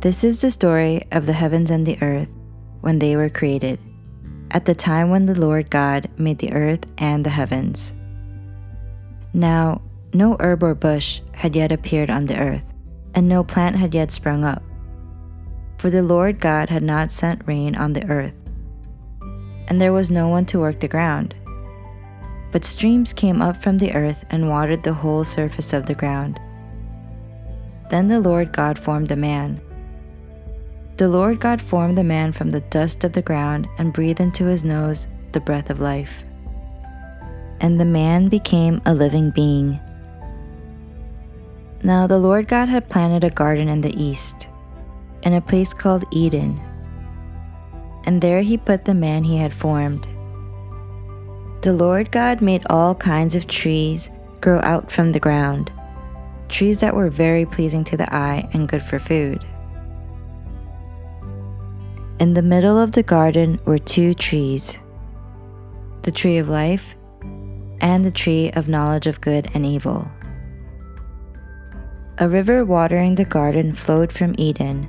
This is the story of the heavens and the earth when they were created, at the time when the Lord God made the earth and the heavens. Now, no herb or bush had yet appeared on the earth, and no plant had yet sprung up. For the Lord God had not sent rain on the earth, and there was no one to work the ground. But streams came up from the earth and watered the whole surface of the ground. Then the Lord God formed a man. The Lord God formed the man from the dust of the ground and breathed into his nose the breath of life. And the man became a living being. Now the Lord God had planted a garden in the east, in a place called Eden. And there he put the man he had formed. The Lord God made all kinds of trees grow out from the ground, trees that were very pleasing to the eye and good for food. In the middle of the garden were two trees the tree of life and the tree of knowledge of good and evil. A river watering the garden flowed from Eden.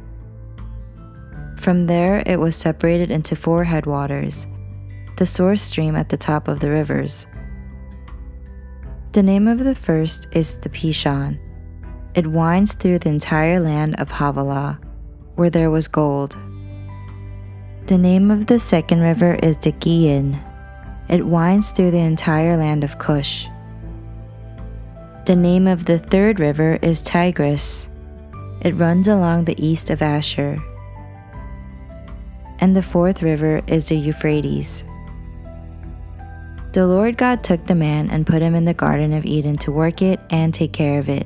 From there, it was separated into four headwaters the source stream at the top of the rivers. The name of the first is the Pishon. It winds through the entire land of Havilah, where there was gold. The name of the second river is the Gihon. It winds through the entire land of Cush. The name of the third river is Tigris. It runs along the east of Ashur. And the fourth river is the Euphrates. The Lord God took the man and put him in the Garden of Eden to work it and take care of it.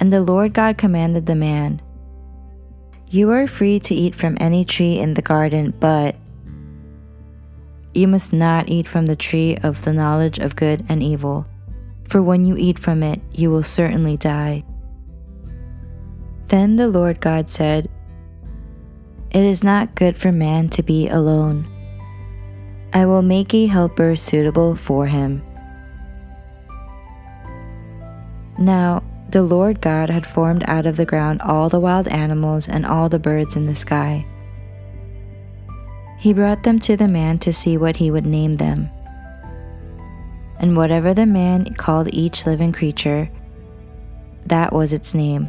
And the Lord God commanded the man, You are free to eat from any tree in the garden, but you must not eat from the tree of the knowledge of good and evil, for when you eat from it, you will certainly die. Then the Lord God said, It is not good for man to be alone. I will make a helper suitable for him. Now, the Lord God had formed out of the ground all the wild animals and all the birds in the sky. He brought them to the man to see what he would name them. And whatever the man called each living creature, that was its name.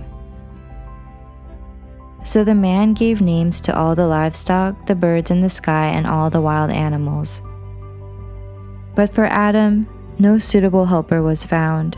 So the man gave names to all the livestock, the birds in the sky, and all the wild animals. But for Adam, no suitable helper was found.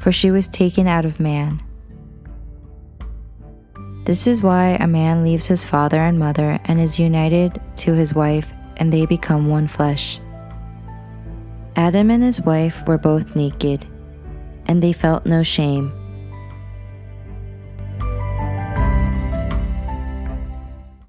for she was taken out of man. This is why a man leaves his father and mother and is united to his wife, and they become one flesh. Adam and his wife were both naked, and they felt no shame.